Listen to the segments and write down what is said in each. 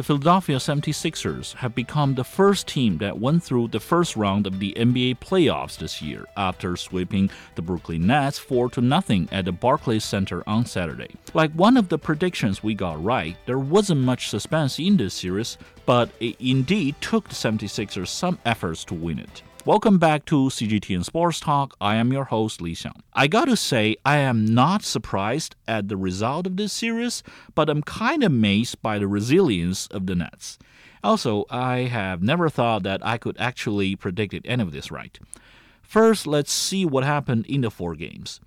the Philadelphia 76ers have become the first team that went through the first round of the NBA playoffs this year after sweeping the Brooklyn Nets 4 to nothing at the Barclays Center on Saturday. Like one of the predictions we got right, there wasn't much suspense in this series, but it indeed took the 76ers some efforts to win it. Welcome back to CGTN Sports Talk. I am your host, Li Xiang. I gotta say, I am not surprised at the result of this series, but I'm kind of amazed by the resilience of the Nets. Also, I have never thought that I could actually predict any of this right. First, let's see what happened in the four games.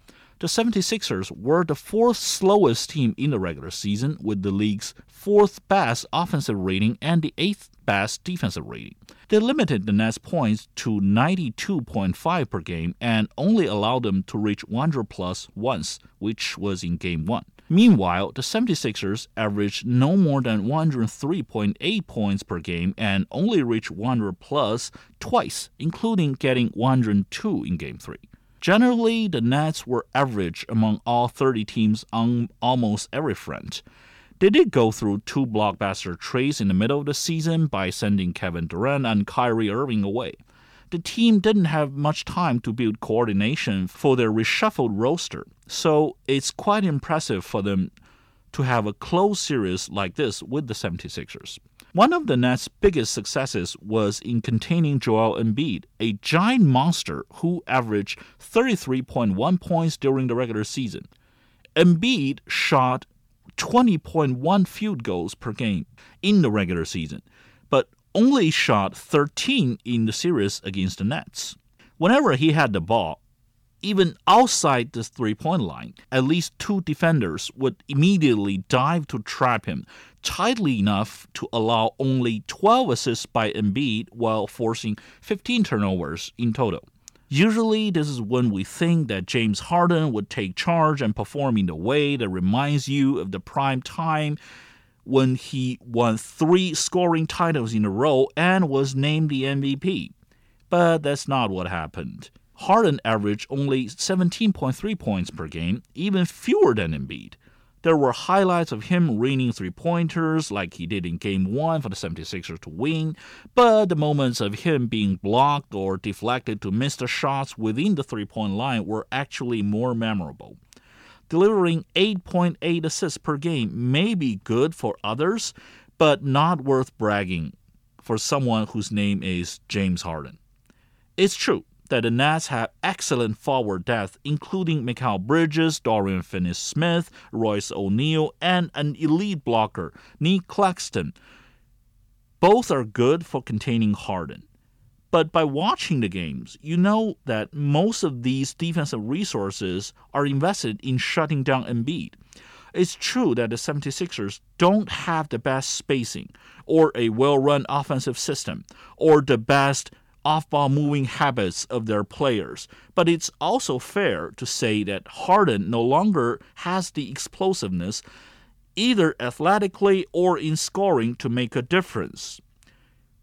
The 76ers were the fourth slowest team in the regular season, with the league's fourth best offensive rating and the eighth best defensive rating. They limited the Nets' points to 92.5 per game and only allowed them to reach 100 plus once, which was in Game 1. Meanwhile, the 76ers averaged no more than 103.8 points per game and only reached 100 plus twice, including getting 102 in Game 3. Generally, the Nets were average among all 30 teams on almost every front. They did go through two blockbuster trades in the middle of the season by sending Kevin Durant and Kyrie Irving away. The team didn't have much time to build coordination for their reshuffled roster, so it's quite impressive for them to have a close series like this with the 76ers. One of the Nets' biggest successes was in containing Joel Embiid, a giant monster who averaged 33.1 points during the regular season. Embiid shot 20.1 field goals per game in the regular season, but only shot 13 in the series against the Nets. Whenever he had the ball, even outside the three point line, at least two defenders would immediately dive to trap him tightly enough to allow only 12 assists by Embiid while forcing 15 turnovers in total. Usually, this is when we think that James Harden would take charge and perform in a way that reminds you of the prime time when he won three scoring titles in a row and was named the MVP. But that's not what happened. Harden averaged only 17.3 points per game, even fewer than Embiid. There were highlights of him raining three pointers like he did in Game 1 for the 76ers to win, but the moments of him being blocked or deflected to miss the shots within the three point line were actually more memorable. Delivering 8.8 assists per game may be good for others, but not worth bragging for someone whose name is James Harden. It's true, that the Nets have excellent forward depth, including Mikal Bridges, Dorian Finney-Smith, Royce O'Neale, and an elite blocker, Nick Claxton. Both are good for containing Harden. But by watching the games, you know that most of these defensive resources are invested in shutting down Embiid. It's true that the 76ers don't have the best spacing, or a well run offensive system, or the best off ball moving habits of their players. But it's also fair to say that Harden no longer has the explosiveness, either athletically or in scoring, to make a difference.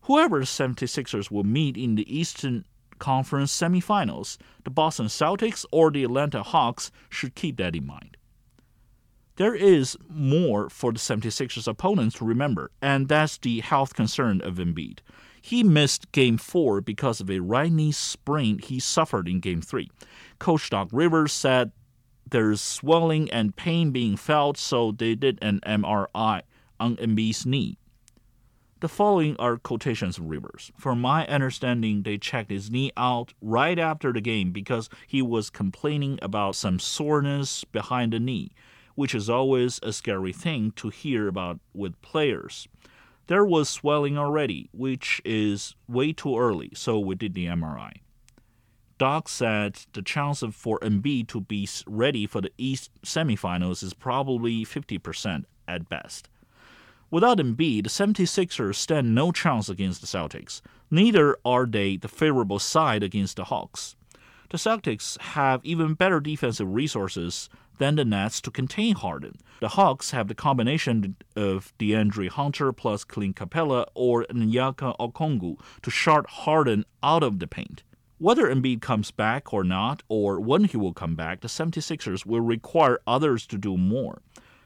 Whoever the 76ers will meet in the Eastern Conference semifinals, the Boston Celtics or the Atlanta Hawks, should keep that in mind. There is more for the 76ers opponents to remember, and that's the health concern of Embiid. He missed Game 4 because of a right knee sprain he suffered in Game 3. Coach Doc Rivers said there's swelling and pain being felt, so they did an MRI on Embiid's knee. The following are quotations from Rivers. From my understanding, they checked his knee out right after the game because he was complaining about some soreness behind the knee, which is always a scary thing to hear about with players. There was swelling already, which is way too early, so we did the MRI. Doc said the chance for Embiid to be ready for the East semifinals is probably 50% at best. Without Embiid, the 76ers stand no chance against the Celtics. Neither are they the favorable side against the Hawks. The Celtics have even better defensive resources than the Nets to contain Harden. The Hawks have the combination of DeAndre Hunter plus Clint Capela or Onyeka Okongwu to shut Harden out of the paint. Whether Embiid comes back or not, or when he will come back, the 76ers will require others to do more.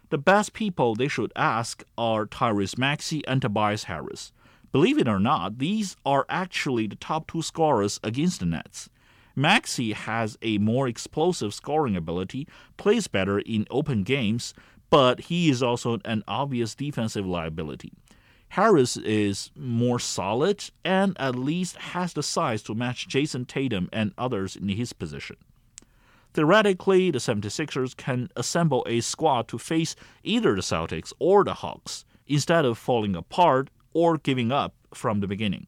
The best people they should ask are Tyrese Maxey and Tobias Harris. Believe it or not, these are actually the top two scorers against the Nets. Maxey has a more explosive scoring ability, plays better in open games, but he is also an obvious defensive liability. Harris is more solid and at least has the size to match Jayson Tatum and others in his position. Theoretically, the 76ers can assemble a squad to face either the Celtics or the Hawks instead of falling apart or giving up from the beginning.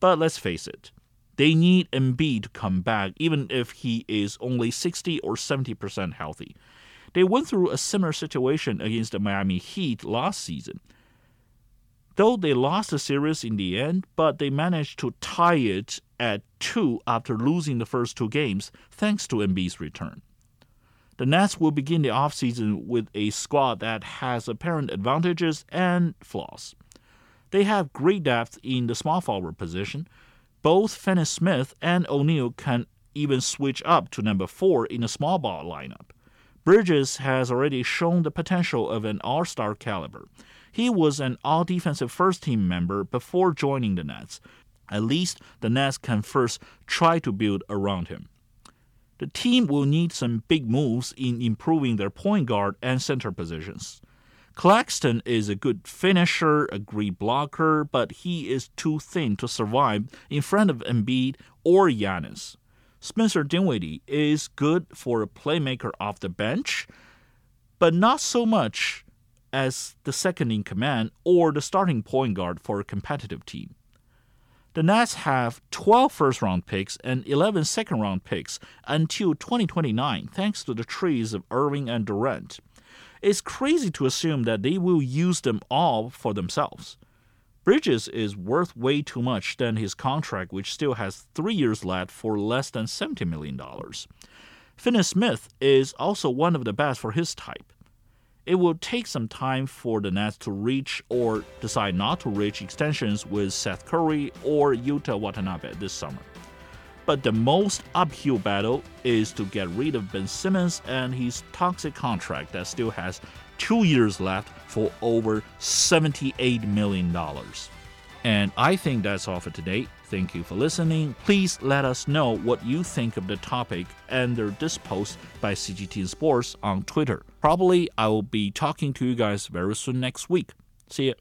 But let's face it, they need Embiid to come back even if he is only 60 or 70% healthy. They went through a similar situation against the Miami Heat last season though they lost the series in the end, but they managed to tie it at two after losing the first two games thanks to Embiid's return. The Nets will begin the offseason with a squad that has apparent advantages and flaws. They have great depth in the small forward position. Both Finney Smith and O'Neale can even switch up to number four in a small ball lineup. Bridges has already shown the potential of an all star caliber. He was an all defensive first team member before joining the Nets. At least the Nets can first try to build around him. The team will need some big moves in improving their point guard and center positions. Claxton is a good finisher, a great blocker, but he is too thin to survive in front of Embiid or Giannis. Spencer Dinwiddie is good for a playmaker off the bench, but not so much as the second in command or the starting point guard for a competitive team. The Nets have 12 first round picks and 11 second round picks until 2029 thanks to the trees of Irving and Durant. It's crazy to assume that they will use them all for themselves. Bridges is worth way too much than his contract, which still has three years left for less than $70 million. Finney Smith is also one of the best for his type. It will take some time for the Nets to reach or decide not to reach extensions with Seth Curry or Yuta Watanabe this summer. But the most uphill battle is to get rid of Ben Simmons and his toxic contract that still has two years left for over $78 million. And I think that's all for today. Thank you for listening. Please let us know what you think of the topic under this post by CGTN Sports on Twitter. Probably I will be talking to you guys very soon next week. See ya.